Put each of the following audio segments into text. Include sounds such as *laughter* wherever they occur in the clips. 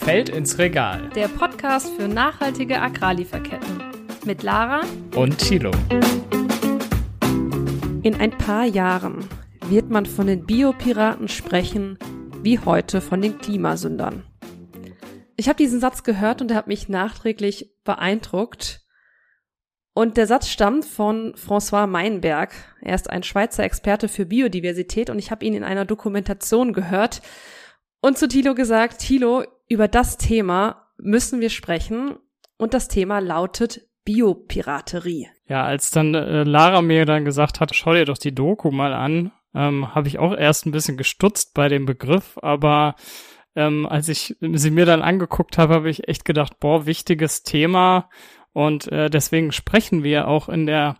Feld ins Regal. Der Podcast für nachhaltige Agrarlieferketten. Mit Lara und Thilo. In ein paar Jahren wird man von den Biopiraten sprechen, wie heute von den Klimasündern. Ich habe diesen Satz gehört und er hat mich nachträglich beeindruckt. Und der Satz stammt von François Meinberg. Er ist ein Schweizer Experte für Biodiversität und ich habe ihn in einer Dokumentation gehört und zu Thilo gesagt, Thilo, über das Thema müssen wir sprechen und das Thema lautet Biopiraterie. Ja, als dann äh, Lara mir dann gesagt hat, schau dir doch die Doku mal an, ähm, habe ich auch erst ein bisschen gestutzt bei dem Begriff, aber ähm, als ich sie mir dann angeguckt habe, habe ich echt gedacht, boah, wichtiges Thema und äh, deswegen sprechen wir auch in der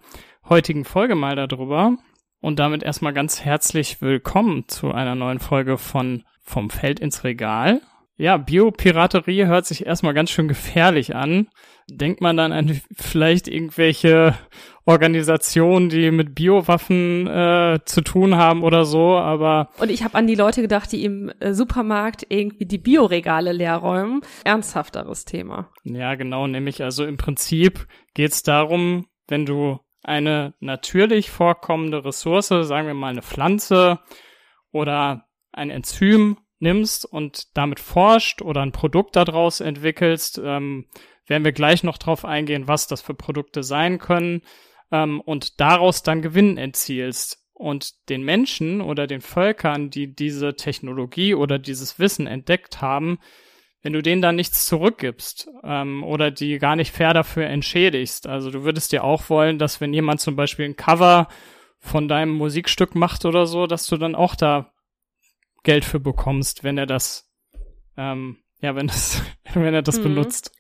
heutigen Folge mal darüber. Und damit erstmal ganz herzlich willkommen zu einer neuen Folge von Vom Feld ins Regal. Ja, Biopiraterie hört sich erstmal ganz schön gefährlich an. Denkt man dann an vielleicht irgendwelche Organisationen, die mit Biowaffen äh, zu tun haben oder so, aber. Und ich habe an die Leute gedacht, die im äh, Supermarkt irgendwie die Bioregale leer räumen. Ernsthafteres Thema. Ja, genau, nämlich also im Prinzip geht es darum, wenn du eine natürlich vorkommende Ressource, sagen wir mal eine Pflanze oder ein Enzym nimmst und damit forscht oder ein Produkt daraus entwickelst, ähm, werden wir gleich noch drauf eingehen, was das für Produkte sein können ähm, und daraus dann Gewinn erzielst und den Menschen oder den Völkern, die diese Technologie oder dieses Wissen entdeckt haben, wenn du denen dann nichts zurückgibst ähm, oder die gar nicht fair dafür entschädigst. Also du würdest dir auch wollen, dass wenn jemand zum Beispiel ein Cover von deinem Musikstück macht oder so, dass du dann auch da Geld für bekommst, wenn er das, ähm, ja, wenn das, *laughs* wenn er das mhm. benutzt.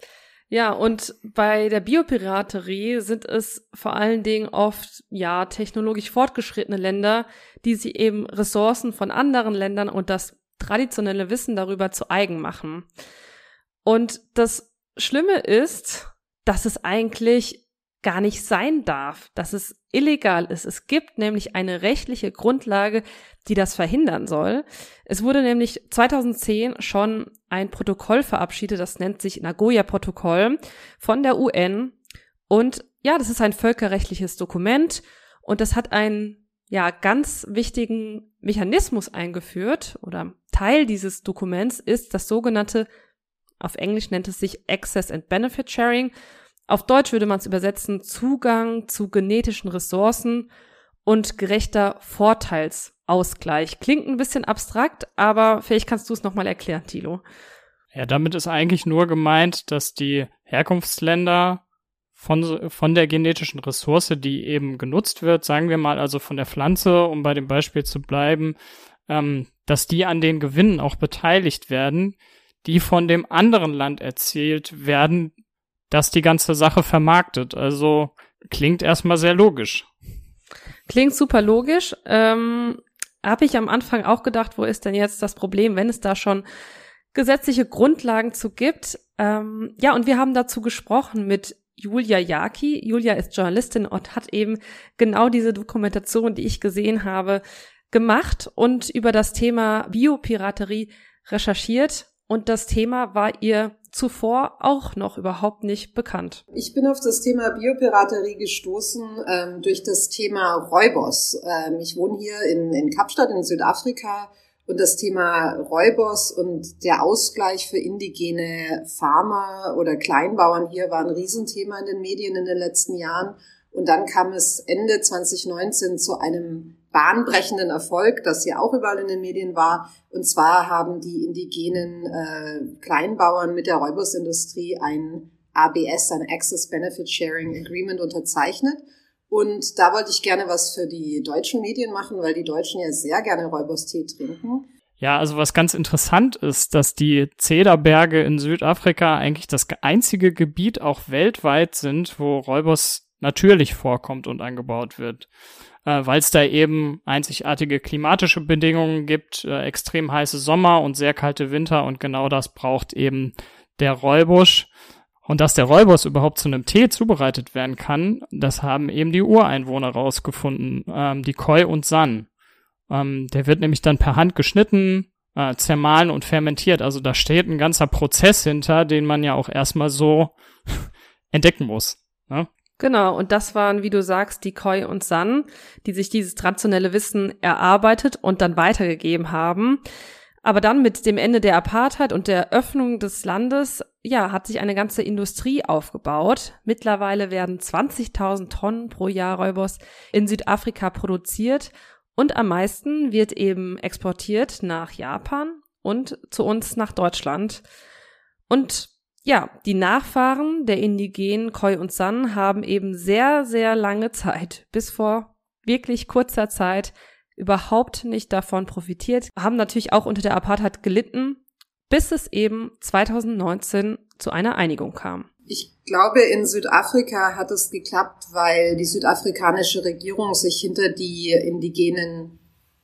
Ja, und bei der Biopiraterie sind es vor allen Dingen oft, ja, technologisch fortgeschrittene Länder, die sie eben Ressourcen von anderen Ländern und das traditionelle Wissen darüber zu eigen machen. Und das Schlimme ist, dass es eigentlich gar nicht sein darf, dass es illegal ist. Es gibt nämlich eine rechtliche Grundlage, die das verhindern soll. Es wurde nämlich 2010 schon ein Protokoll verabschiedet, das nennt sich Nagoya-Protokoll von der UN. Und ja, das ist ein völkerrechtliches Dokument und das hat einen ja ganz wichtigen Mechanismus eingeführt oder Teil dieses Dokuments ist das sogenannte, auf Englisch nennt es sich Access and Benefit Sharing. Auf Deutsch würde man es übersetzen Zugang zu genetischen Ressourcen und gerechter Vorteilsausgleich. Klingt ein bisschen abstrakt, aber vielleicht kannst du es nochmal erklären, Tilo. Ja, damit ist eigentlich nur gemeint, dass die Herkunftsländer von, von der genetischen Ressource, die eben genutzt wird, sagen wir mal also von der Pflanze, um bei dem Beispiel zu bleiben, ähm, dass die an den Gewinnen auch beteiligt werden, die von dem anderen Land erzielt werden, das die ganze Sache vermarktet. Also klingt erstmal sehr logisch. Klingt super logisch. Ähm, Habe ich am Anfang auch gedacht, wo ist denn jetzt das Problem, wenn es da schon gesetzliche Grundlagen zu gibt? Ähm, ja, und wir haben dazu gesprochen mit Julia Jaki. Julia ist Journalistin und hat eben genau diese Dokumentation, die ich gesehen habe, gemacht und über das Thema Biopiraterie recherchiert. Und das Thema war ihr zuvor auch noch überhaupt nicht bekannt. Ich bin auf das Thema Biopiraterie gestoßen ähm, durch das Thema Räubers. Ähm, ich wohne hier in, in Kapstadt in Südafrika und das Thema Räubers und der Ausgleich für indigene Farmer oder Kleinbauern hier war ein Riesenthema in den Medien in den letzten Jahren. Und dann kam es Ende 2019 zu einem bahnbrechenden Erfolg, das ja auch überall in den Medien war. Und zwar haben die indigenen äh, Kleinbauern mit der Räubersindustrie ein ABS, ein Access Benefit Sharing Agreement unterzeichnet. Und da wollte ich gerne was für die deutschen Medien machen, weil die Deutschen ja sehr gerne Räuberstee trinken. Ja, also was ganz interessant ist, dass die Zederberge in Südafrika eigentlich das einzige Gebiet auch weltweit sind, wo Räubers natürlich vorkommt und angebaut wird äh, weil es da eben einzigartige klimatische Bedingungen gibt, äh, extrem heiße Sommer und sehr kalte Winter und genau das braucht eben der Räubusch. Und dass der Räubusch überhaupt zu einem Tee zubereitet werden kann, das haben eben die Ureinwohner rausgefunden, ähm, die Koi und San. Ähm, der wird nämlich dann per Hand geschnitten, äh, zermahlen und fermentiert. Also da steht ein ganzer Prozess hinter, den man ja auch erstmal so *laughs* entdecken muss. Ne? Genau, und das waren, wie du sagst, die Koi und San, die sich dieses traditionelle Wissen erarbeitet und dann weitergegeben haben. Aber dann mit dem Ende der Apartheid und der Öffnung des Landes, ja, hat sich eine ganze Industrie aufgebaut. Mittlerweile werden 20.000 Tonnen pro Jahr Räubers in Südafrika produziert und am meisten wird eben exportiert nach Japan und zu uns nach Deutschland. Und ja, die Nachfahren der indigenen Koi und San haben eben sehr, sehr lange Zeit, bis vor wirklich kurzer Zeit, überhaupt nicht davon profitiert, haben natürlich auch unter der Apartheid gelitten, bis es eben 2019 zu einer Einigung kam. Ich glaube, in Südafrika hat es geklappt, weil die südafrikanische Regierung sich hinter die indigenen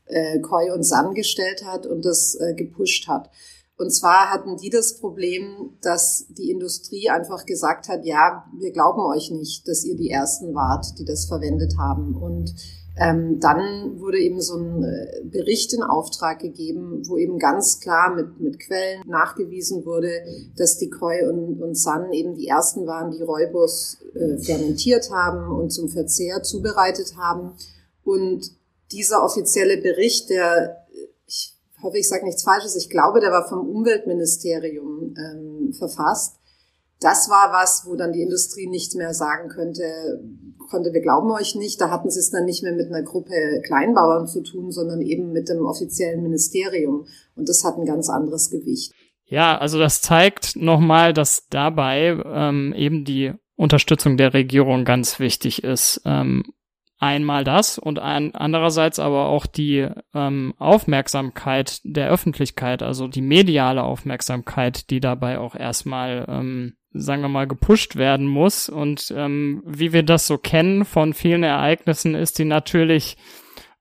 äh, Koi und San gestellt hat und das äh, gepusht hat. Und zwar hatten die das Problem, dass die Industrie einfach gesagt hat, ja, wir glauben euch nicht, dass ihr die Ersten wart, die das verwendet haben. Und ähm, dann wurde eben so ein äh, Bericht in Auftrag gegeben, wo eben ganz klar mit, mit Quellen nachgewiesen wurde, dass die Koi und, und San eben die ersten waren, die Räubus äh, fermentiert haben und zum Verzehr zubereitet haben. Und dieser offizielle Bericht, der hoffe, ich sage nichts Falsches, ich glaube, der war vom Umweltministerium ähm, verfasst. Das war was, wo dann die Industrie nicht mehr sagen könnte, konnte, wir glauben euch nicht. Da hatten sie es dann nicht mehr mit einer Gruppe Kleinbauern zu tun, sondern eben mit dem offiziellen Ministerium. Und das hat ein ganz anderes Gewicht. Ja, also das zeigt nochmal, dass dabei ähm, eben die Unterstützung der Regierung ganz wichtig ist. Ähm, Einmal das und ein, andererseits aber auch die ähm, Aufmerksamkeit der Öffentlichkeit, also die mediale Aufmerksamkeit, die dabei auch erstmal, ähm, sagen wir mal, gepusht werden muss. Und ähm, wie wir das so kennen von vielen Ereignissen, ist die natürlich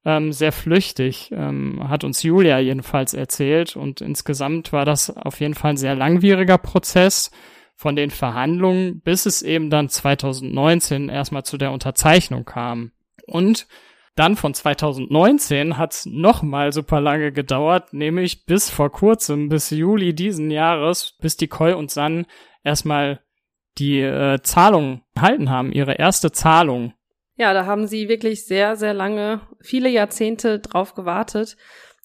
ähm, sehr flüchtig, ähm, hat uns Julia jedenfalls erzählt. Und insgesamt war das auf jeden Fall ein sehr langwieriger Prozess von den Verhandlungen, bis es eben dann 2019 erstmal zu der Unterzeichnung kam. Und dann von 2019 hat's noch mal super lange gedauert, nämlich bis vor kurzem, bis Juli diesen Jahres, bis die Koi und San erstmal die äh, Zahlung erhalten haben, ihre erste Zahlung. Ja, da haben sie wirklich sehr, sehr lange, viele Jahrzehnte drauf gewartet,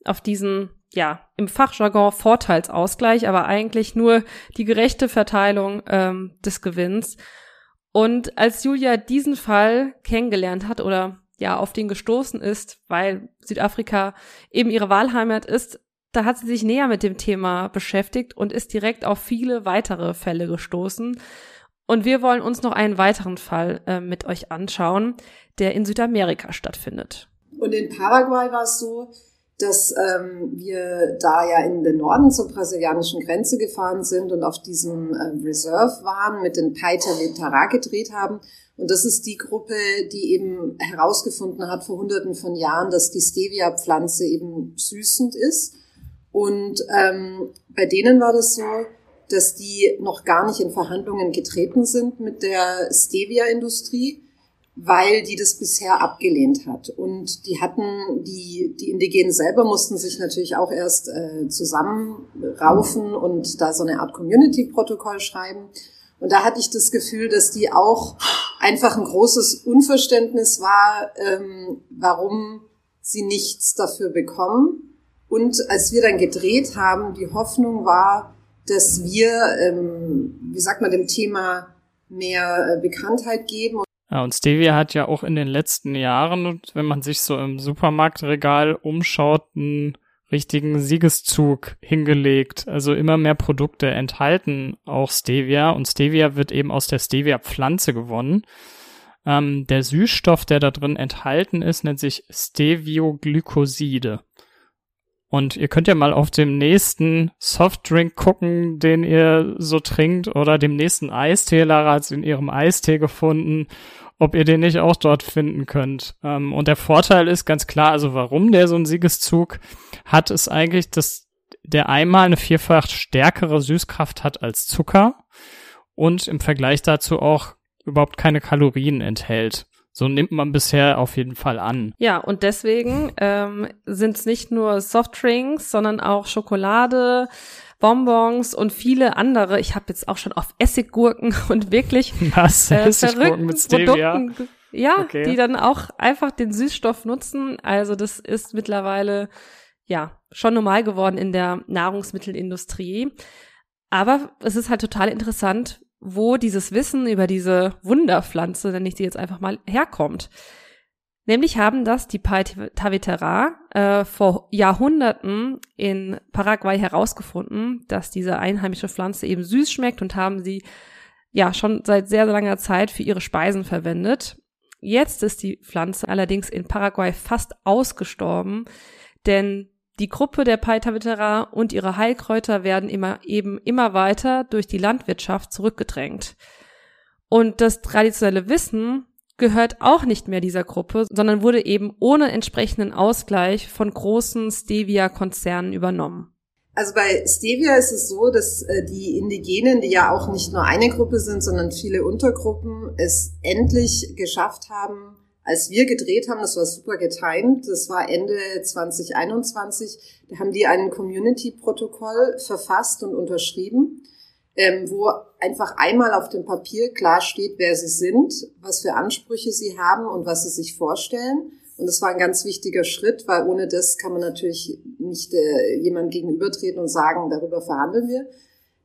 auf diesen, ja, im Fachjargon Vorteilsausgleich, aber eigentlich nur die gerechte Verteilung ähm, des Gewinns. Und als Julia diesen Fall kennengelernt hat oder ja auf den gestoßen ist, weil Südafrika eben ihre Wahlheimat ist, da hat sie sich näher mit dem Thema beschäftigt und ist direkt auf viele weitere Fälle gestoßen. Und wir wollen uns noch einen weiteren Fall äh, mit euch anschauen, der in Südamerika stattfindet. Und in Paraguay war es so, dass ähm, wir da ja in den Norden zur brasilianischen Grenze gefahren sind und auf diesem ähm, Reserve waren, mit den Paita Litara gedreht haben. Und das ist die Gruppe, die eben herausgefunden hat vor hunderten von Jahren, dass die Stevia-Pflanze eben süßend ist. Und ähm, bei denen war das so, dass die noch gar nicht in Verhandlungen getreten sind mit der Stevia-Industrie weil die das bisher abgelehnt hat. Und die hatten, die, die Indigenen selber mussten sich natürlich auch erst äh, zusammenraufen und da so eine Art Community-Protokoll schreiben. Und da hatte ich das Gefühl, dass die auch einfach ein großes Unverständnis war, ähm, warum sie nichts dafür bekommen. Und als wir dann gedreht haben, die Hoffnung war, dass wir, ähm, wie sagt man, dem Thema mehr äh, Bekanntheit geben ja, und Stevia hat ja auch in den letzten Jahren, wenn man sich so im Supermarktregal umschaut, einen richtigen Siegeszug hingelegt. Also immer mehr Produkte enthalten auch Stevia und Stevia wird eben aus der Stevia-Pflanze gewonnen. Ähm, der Süßstoff, der da drin enthalten ist, nennt sich Stevioglycoside. Und ihr könnt ja mal auf dem nächsten Softdrink gucken, den ihr so trinkt, oder dem nächsten Eistee. Lara hat in ihrem Eistee gefunden, ob ihr den nicht auch dort finden könnt. Ähm, und der Vorteil ist ganz klar, also warum der so einen Siegeszug hat, ist eigentlich, dass der einmal eine vierfach stärkere Süßkraft hat als Zucker und im Vergleich dazu auch überhaupt keine Kalorien enthält. So nimmt man bisher auf jeden Fall an. Ja, und deswegen ähm, sind es nicht nur Softdrinks, sondern auch Schokolade, Bonbons und viele andere. Ich habe jetzt auch schon auf Essiggurken *laughs* und wirklich *laughs* Was? Äh, Essiggurken mit Stevia? Produkten, ja, okay. die dann auch einfach den Süßstoff nutzen. Also das ist mittlerweile ja schon normal geworden in der Nahrungsmittelindustrie. Aber es ist halt total interessant, wo dieses Wissen über diese Wunderpflanze, nenne ich sie jetzt einfach mal, herkommt. Nämlich haben das die Tavitera äh, vor Jahrhunderten in Paraguay herausgefunden, dass diese einheimische Pflanze eben süß schmeckt und haben sie ja schon seit sehr, sehr langer Zeit für ihre Speisen verwendet. Jetzt ist die Pflanze allerdings in Paraguay fast ausgestorben, denn die Gruppe der Paitavitera und ihre Heilkräuter werden immer eben immer weiter durch die Landwirtschaft zurückgedrängt. Und das traditionelle Wissen gehört auch nicht mehr dieser Gruppe, sondern wurde eben ohne entsprechenden Ausgleich von großen Stevia-Konzernen übernommen. Also bei Stevia ist es so, dass äh, die Indigenen, die ja auch nicht nur eine Gruppe sind, sondern viele Untergruppen, es endlich geschafft haben, als wir gedreht haben, das war super getimed, das war Ende 2021, da haben die ein Community-Protokoll verfasst und unterschrieben, ähm, wo einfach einmal auf dem Papier klar steht, wer sie sind, was für Ansprüche sie haben und was sie sich vorstellen. Und das war ein ganz wichtiger Schritt, weil ohne das kann man natürlich nicht äh, jemandem gegenübertreten und sagen, darüber verhandeln wir.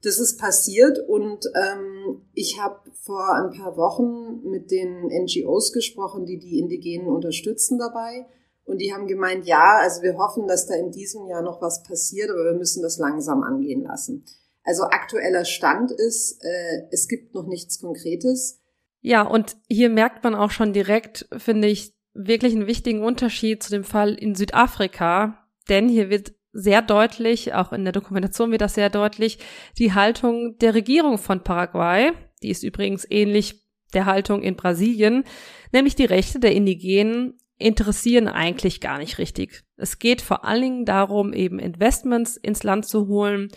Das ist passiert und ähm, ich habe vor ein paar Wochen mit den NGOs gesprochen, die die Indigenen unterstützen dabei. Und die haben gemeint, ja, also wir hoffen, dass da in diesem Jahr noch was passiert, aber wir müssen das langsam angehen lassen. Also aktueller Stand ist, äh, es gibt noch nichts Konkretes. Ja, und hier merkt man auch schon direkt, finde ich, wirklich einen wichtigen Unterschied zu dem Fall in Südafrika. Denn hier wird sehr deutlich, auch in der Dokumentation wird das sehr deutlich, die Haltung der Regierung von Paraguay, die ist übrigens ähnlich der Haltung in Brasilien, nämlich die Rechte der Indigenen interessieren eigentlich gar nicht richtig. Es geht vor allen Dingen darum, eben Investments ins Land zu holen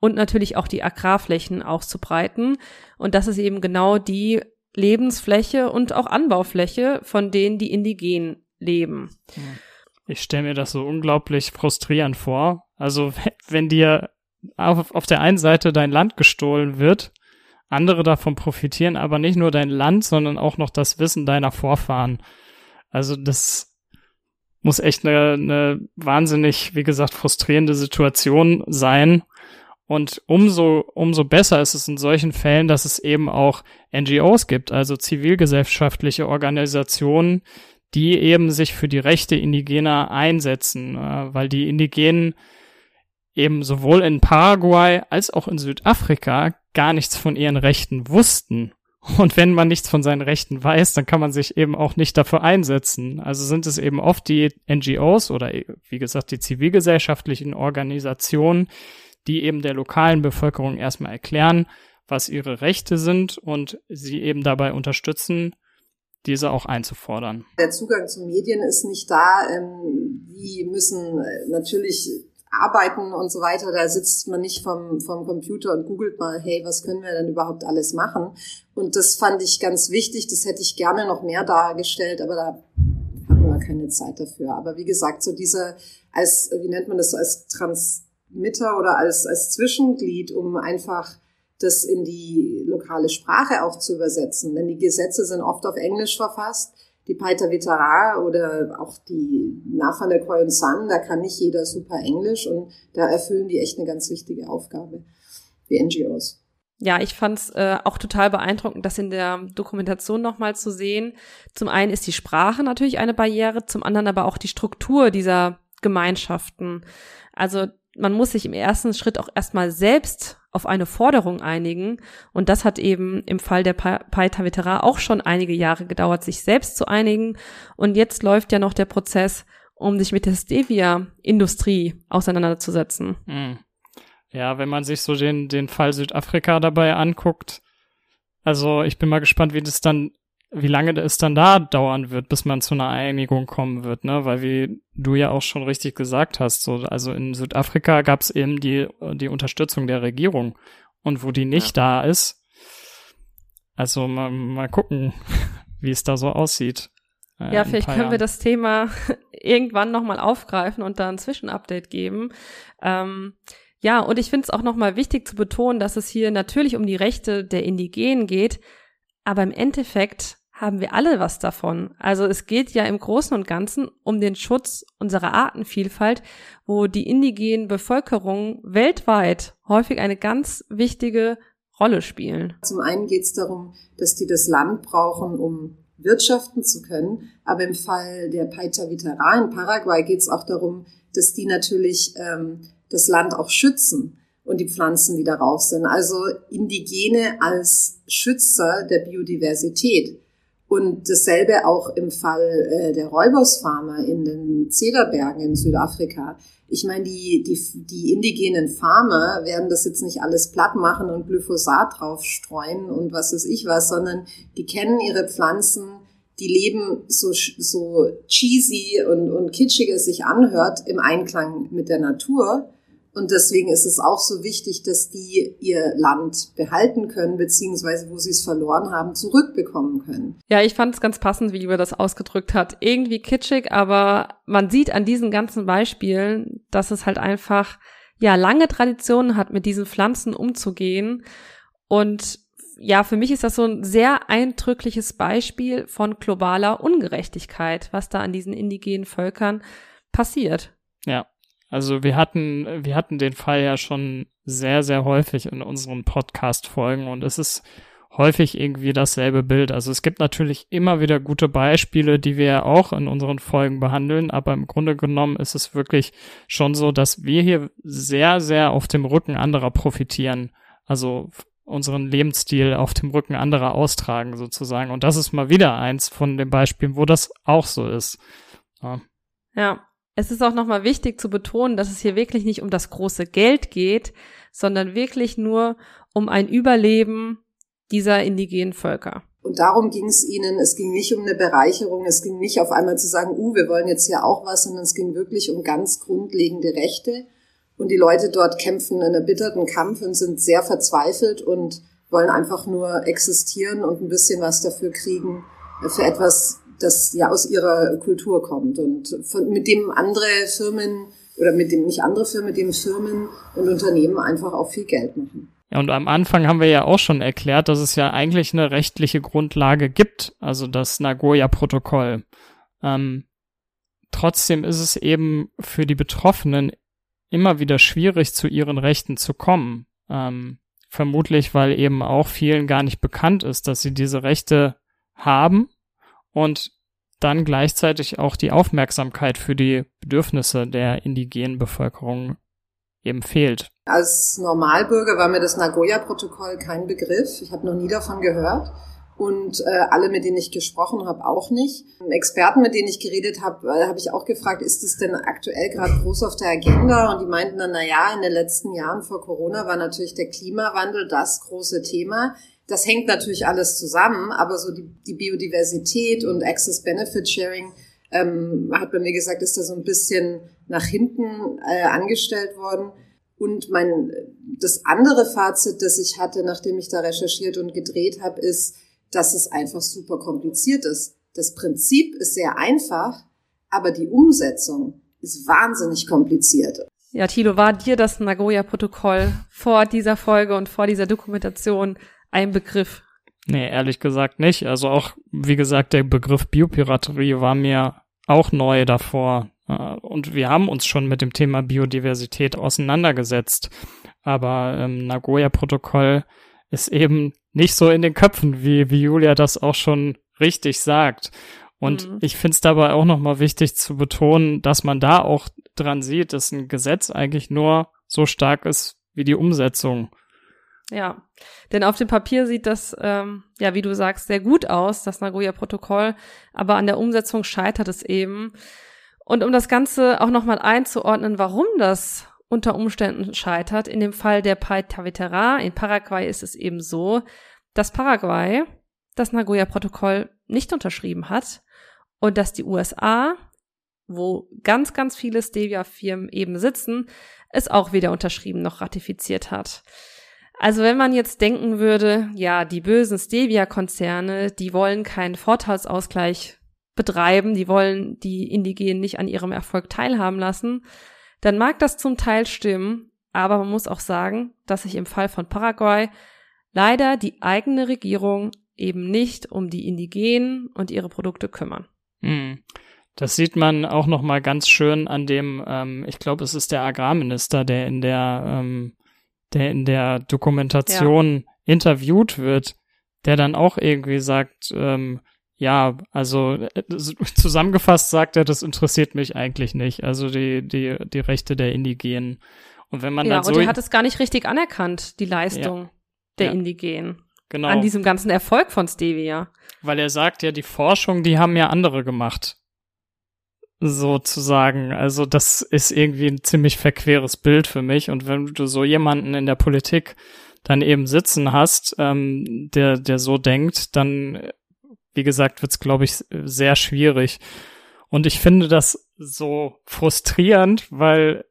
und natürlich auch die Agrarflächen auszubreiten. Und das ist eben genau die Lebensfläche und auch Anbaufläche, von denen die Indigenen leben. Ja. Ich stelle mir das so unglaublich frustrierend vor. Also wenn dir auf, auf der einen Seite dein Land gestohlen wird, andere davon profitieren, aber nicht nur dein Land, sondern auch noch das Wissen deiner Vorfahren. Also das muss echt eine, eine wahnsinnig, wie gesagt, frustrierende Situation sein. Und umso, umso besser ist es in solchen Fällen, dass es eben auch NGOs gibt, also zivilgesellschaftliche Organisationen, die eben sich für die Rechte Indigener einsetzen, äh, weil die Indigenen eben sowohl in Paraguay als auch in Südafrika gar nichts von ihren Rechten wussten. Und wenn man nichts von seinen Rechten weiß, dann kann man sich eben auch nicht dafür einsetzen. Also sind es eben oft die NGOs oder wie gesagt die zivilgesellschaftlichen Organisationen, die eben der lokalen Bevölkerung erstmal erklären, was ihre Rechte sind und sie eben dabei unterstützen, diese auch einzufordern. Der Zugang zu Medien ist nicht da. Ähm, die müssen äh, natürlich arbeiten und so weiter. Da sitzt man nicht vom, vom Computer und googelt mal, hey, was können wir denn überhaupt alles machen? Und das fand ich ganz wichtig. Das hätte ich gerne noch mehr dargestellt, aber da hatten wir keine Zeit dafür. Aber wie gesagt, so dieser als, wie nennt man das als Transmitter oder als, als Zwischenglied, um einfach das in die lokale Sprache auch zu übersetzen. Denn die Gesetze sind oft auf Englisch verfasst. Die Paita Vitara oder auch die Nachfahren der Koyon San, da kann nicht jeder super Englisch und da erfüllen die echt eine ganz wichtige Aufgabe, wie NGOs. Ja, ich fand es äh, auch total beeindruckend, das in der Dokumentation nochmal zu sehen. Zum einen ist die Sprache natürlich eine Barriere, zum anderen aber auch die Struktur dieser Gemeinschaften. Also man muss sich im ersten Schritt auch erstmal selbst auf eine Forderung einigen. Und das hat eben im Fall der Paita Vetera auch schon einige Jahre gedauert, sich selbst zu einigen. Und jetzt läuft ja noch der Prozess, um sich mit der Stevia-Industrie auseinanderzusetzen. Hm. Ja, wenn man sich so den, den Fall Südafrika dabei anguckt, also ich bin mal gespannt, wie das dann wie lange es dann da dauern wird, bis man zu einer Einigung kommen wird, ne? Weil wie du ja auch schon richtig gesagt hast, so also in Südafrika gab es eben die die Unterstützung der Regierung und wo die nicht ja. da ist, also mal, mal gucken, *laughs* wie es da so aussieht. Äh, ja, vielleicht können wir das Thema *laughs* irgendwann nochmal aufgreifen und da ein Zwischenupdate geben. Ähm, ja, und ich finde es auch nochmal wichtig zu betonen, dass es hier natürlich um die Rechte der Indigenen geht, aber im Endeffekt haben wir alle was davon. Also es geht ja im Großen und Ganzen um den Schutz unserer Artenvielfalt, wo die indigenen Bevölkerungen weltweit häufig eine ganz wichtige Rolle spielen. Zum einen geht es darum, dass die das Land brauchen, um wirtschaften zu können. Aber im Fall der Paita Vitara in Paraguay geht es auch darum, dass die natürlich ähm, das Land auch schützen und die Pflanzen, die darauf sind. Also Indigene als Schützer der Biodiversität. Und dasselbe auch im Fall äh, der Räubersfarmer in den Zederbergen in Südafrika. Ich meine, die, die, die indigenen Farmer werden das jetzt nicht alles platt machen und Glyphosat draufstreuen und was weiß ich was, sondern die kennen ihre Pflanzen, die leben so, so cheesy und, und kitschig es sich anhört im Einklang mit der Natur. Und deswegen ist es auch so wichtig, dass die ihr Land behalten können, beziehungsweise wo sie es verloren haben, zurückbekommen können. Ja, ich fand es ganz passend, wie Uwe das ausgedrückt hat. Irgendwie kitschig, aber man sieht an diesen ganzen Beispielen, dass es halt einfach, ja, lange Traditionen hat, mit diesen Pflanzen umzugehen. Und ja, für mich ist das so ein sehr eindrückliches Beispiel von globaler Ungerechtigkeit, was da an diesen indigenen Völkern passiert. Ja, also wir hatten, wir hatten den Fall ja schon sehr, sehr häufig in unseren Podcast-Folgen und es ist häufig irgendwie dasselbe Bild. Also es gibt natürlich immer wieder gute Beispiele, die wir auch in unseren Folgen behandeln, aber im Grunde genommen ist es wirklich schon so, dass wir hier sehr, sehr auf dem Rücken anderer profitieren. Also unseren Lebensstil auf dem Rücken anderer austragen sozusagen. Und das ist mal wieder eins von den Beispielen, wo das auch so ist. Ja. ja. Es ist auch nochmal wichtig zu betonen, dass es hier wirklich nicht um das große Geld geht, sondern wirklich nur um ein Überleben dieser indigenen Völker. Und darum ging es ihnen. Es ging nicht um eine Bereicherung. Es ging nicht auf einmal zu sagen, uh, wir wollen jetzt hier auch was, sondern es ging wirklich um ganz grundlegende Rechte. Und die Leute dort kämpfen einen erbitterten Kampf und sind sehr verzweifelt und wollen einfach nur existieren und ein bisschen was dafür kriegen, für etwas, das ja aus ihrer Kultur kommt und von, mit dem andere Firmen oder mit dem nicht andere Firmen, mit dem Firmen und Unternehmen einfach auch viel Geld machen. Ja, und am Anfang haben wir ja auch schon erklärt, dass es ja eigentlich eine rechtliche Grundlage gibt, also das Nagoya-Protokoll. Ähm, trotzdem ist es eben für die Betroffenen immer wieder schwierig, zu ihren Rechten zu kommen. Ähm, vermutlich, weil eben auch vielen gar nicht bekannt ist, dass sie diese Rechte haben und dann gleichzeitig auch die Aufmerksamkeit für die Bedürfnisse der indigenen Bevölkerung eben fehlt. Als Normalbürger war mir das Nagoya-Protokoll kein Begriff. Ich habe noch nie davon gehört. Und äh, alle, mit denen ich gesprochen habe, auch nicht. Experten, mit denen ich geredet habe, äh, habe ich auch gefragt, ist es denn aktuell gerade groß auf der Agenda? Und die meinten dann, na ja, in den letzten Jahren vor Corona war natürlich der Klimawandel das große Thema das hängt natürlich alles zusammen, aber so die, die Biodiversität und Access Benefit Sharing ähm, hat bei mir gesagt, ist da so ein bisschen nach hinten äh, angestellt worden. Und mein das andere Fazit, das ich hatte, nachdem ich da recherchiert und gedreht habe, ist, dass es einfach super kompliziert ist. Das Prinzip ist sehr einfach, aber die Umsetzung ist wahnsinnig kompliziert. Ja, Thilo, war dir das Nagoya-Protokoll vor dieser Folge und vor dieser Dokumentation ein Begriff? Nee, ehrlich gesagt nicht. Also auch, wie gesagt, der Begriff Biopiraterie war mir auch neu davor. Äh, und wir haben uns schon mit dem Thema Biodiversität auseinandergesetzt. Aber ähm, Nagoya-Protokoll ist eben nicht so in den Köpfen, wie, wie Julia das auch schon richtig sagt. Und mhm. ich finde es dabei auch nochmal wichtig zu betonen, dass man da auch dran sieht, dass ein Gesetz eigentlich nur so stark ist wie die Umsetzung. Ja, denn auf dem Papier sieht das, ähm, ja, wie du sagst, sehr gut aus, das Nagoya-Protokoll, aber an der Umsetzung scheitert es eben. Und um das Ganze auch nochmal einzuordnen, warum das unter Umständen scheitert, in dem Fall der Paitavitera in Paraguay ist es eben so, dass Paraguay das Nagoya-Protokoll nicht unterschrieben hat und dass die USA, wo ganz, ganz viele Stevia-Firmen eben sitzen, es auch weder unterschrieben noch ratifiziert hat. Also wenn man jetzt denken würde, ja, die bösen Stevia-Konzerne, die wollen keinen Vorteilsausgleich betreiben, die wollen die Indigenen nicht an ihrem Erfolg teilhaben lassen, dann mag das zum Teil stimmen, aber man muss auch sagen, dass sich im Fall von Paraguay leider die eigene Regierung eben nicht um die Indigenen und ihre Produkte kümmern. Hm. Das sieht man auch noch mal ganz schön an dem, ähm, ich glaube, es ist der Agrarminister, der in der, ähm, der in der Dokumentation ja. interviewt wird, der dann auch irgendwie sagt, ähm, ja, also äh, *laughs* zusammengefasst sagt er, das interessiert mich eigentlich nicht. Also die die die Rechte der Indigenen. Und wenn man ja, dann so und er hat es gar nicht richtig anerkannt, die Leistung ja. der ja. Indigenen. Genau. An diesem ganzen Erfolg von Stevia. Weil er sagt ja, die Forschung, die haben ja andere gemacht. Sozusagen. Also das ist irgendwie ein ziemlich verqueres Bild für mich. Und wenn du so jemanden in der Politik dann eben sitzen hast, ähm, der, der so denkt, dann wie gesagt, wird es, glaube ich, sehr schwierig. Und ich finde das so frustrierend, weil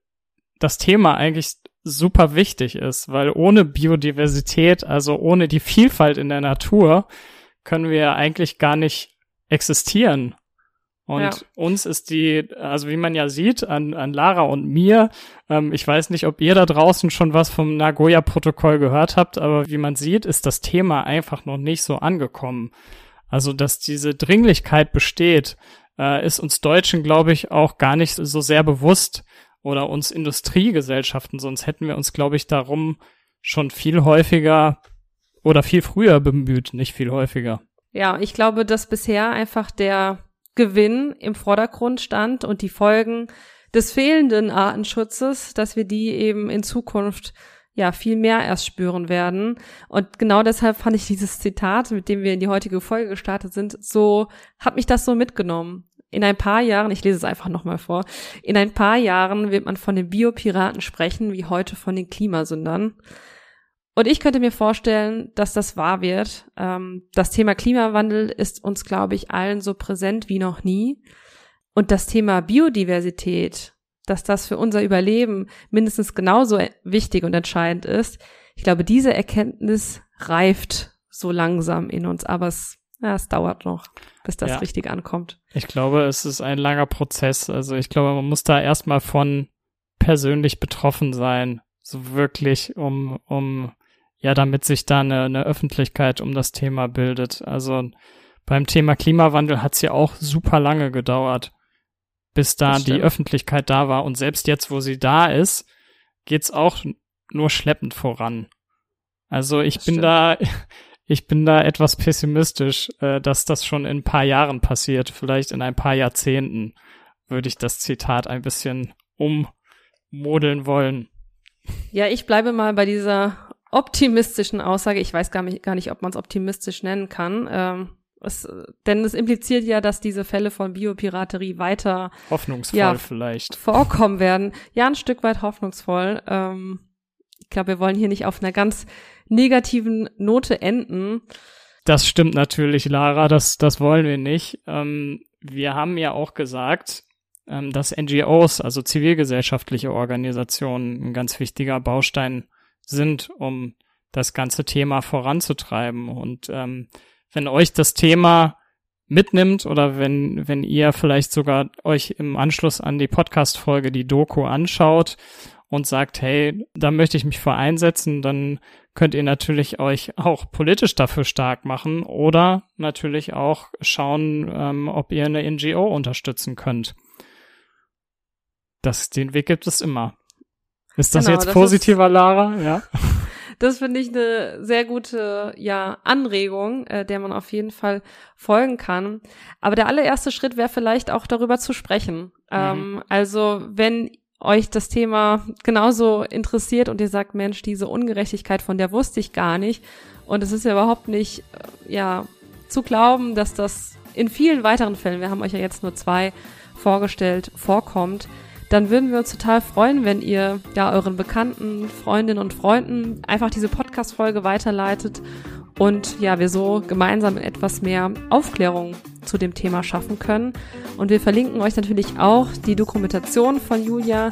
das Thema eigentlich super wichtig ist, weil ohne Biodiversität, also ohne die Vielfalt in der Natur, können wir eigentlich gar nicht existieren. Und ja. uns ist die, also wie man ja sieht, an, an Lara und mir, ähm, ich weiß nicht, ob ihr da draußen schon was vom Nagoya-Protokoll gehört habt, aber wie man sieht, ist das Thema einfach noch nicht so angekommen. Also, dass diese Dringlichkeit besteht, äh, ist uns Deutschen, glaube ich, auch gar nicht so sehr bewusst oder uns Industriegesellschaften, sonst hätten wir uns, glaube ich, darum schon viel häufiger oder viel früher bemüht, nicht viel häufiger. Ja, ich glaube, dass bisher einfach der Gewinn im Vordergrund stand und die Folgen des fehlenden Artenschutzes, dass wir die eben in Zukunft ja viel mehr erst spüren werden. Und genau deshalb fand ich dieses Zitat, mit dem wir in die heutige Folge gestartet sind, so, hat mich das so mitgenommen. In ein paar Jahren, ich lese es einfach nochmal vor, in ein paar Jahren wird man von den Biopiraten sprechen, wie heute von den Klimasündern. Und ich könnte mir vorstellen, dass das wahr wird. Ähm, das Thema Klimawandel ist uns, glaube ich, allen so präsent wie noch nie. Und das Thema Biodiversität dass das für unser Überleben mindestens genauso wichtig und entscheidend ist. Ich glaube, diese Erkenntnis reift so langsam in uns, aber es, ja, es dauert noch, bis das ja. richtig ankommt. Ich glaube, es ist ein langer Prozess. Also ich glaube, man muss da erstmal von persönlich betroffen sein, so wirklich, um, um, ja, damit sich da eine, eine Öffentlichkeit um das Thema bildet. Also beim Thema Klimawandel hat es ja auch super lange gedauert bis da die Öffentlichkeit da war. Und selbst jetzt, wo sie da ist, geht's auch nur schleppend voran. Also ich das bin stimmt. da, *laughs* ich bin da etwas pessimistisch, äh, dass das schon in ein paar Jahren passiert, vielleicht in ein paar Jahrzehnten, würde ich das Zitat ein bisschen ummodeln wollen. Ja, ich bleibe mal bei dieser optimistischen Aussage. Ich weiß gar nicht, gar nicht ob man es optimistisch nennen kann. Ähm, es, denn es impliziert ja, dass diese Fälle von Biopiraterie weiter hoffnungsvoll ja, vielleicht vorkommen werden. Ja, ein Stück weit hoffnungsvoll. Ähm, ich glaube, wir wollen hier nicht auf einer ganz negativen Note enden. Das stimmt natürlich, Lara. Das das wollen wir nicht. Ähm, wir haben ja auch gesagt, ähm, dass NGOs, also zivilgesellschaftliche Organisationen, ein ganz wichtiger Baustein sind, um das ganze Thema voranzutreiben und ähm, wenn euch das Thema mitnimmt oder wenn, wenn ihr vielleicht sogar euch im Anschluss an die Podcast-Folge die Doku anschaut und sagt, hey, da möchte ich mich für einsetzen, dann könnt ihr natürlich euch auch politisch dafür stark machen oder natürlich auch schauen, ähm, ob ihr eine NGO unterstützen könnt. Das, den Weg gibt es immer. Ist das genau, jetzt das positiver, Lara? Ja. *laughs* Das finde ich eine sehr gute ja, Anregung, äh, der man auf jeden Fall folgen kann. Aber der allererste Schritt wäre vielleicht auch darüber zu sprechen. Mhm. Ähm, also wenn euch das Thema genauso interessiert und ihr sagt, Mensch, diese Ungerechtigkeit, von der wusste ich gar nicht. Und es ist ja überhaupt nicht, äh, ja, zu glauben, dass das in vielen weiteren Fällen, wir haben euch ja jetzt nur zwei vorgestellt, vorkommt dann würden wir uns total freuen, wenn ihr ja euren Bekannten, Freundinnen und Freunden einfach diese Podcast-Folge weiterleitet und ja, wir so gemeinsam etwas mehr Aufklärung zu dem Thema schaffen können. Und wir verlinken euch natürlich auch die Dokumentation von Julia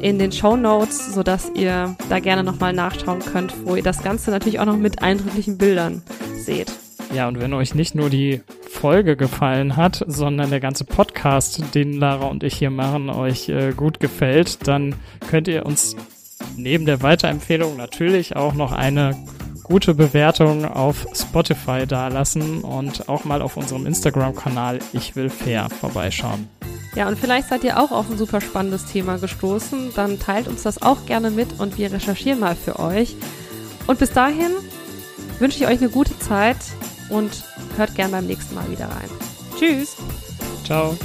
in den Show Notes, sodass ihr da gerne nochmal nachschauen könnt, wo ihr das Ganze natürlich auch noch mit eindrücklichen Bildern seht. Ja, und wenn euch nicht nur die Folge gefallen hat, sondern der ganze Podcast, den Lara und ich hier machen, euch äh, gut gefällt, dann könnt ihr uns neben der Weiterempfehlung natürlich auch noch eine gute Bewertung auf Spotify dalassen und auch mal auf unserem Instagram-Kanal Ich will fair vorbeischauen. Ja, und vielleicht seid ihr auch auf ein super spannendes Thema gestoßen. Dann teilt uns das auch gerne mit und wir recherchieren mal für euch. Und bis dahin wünsche ich euch eine gute Zeit und hört gerne beim nächsten Mal wieder rein. Tschüss. Ciao.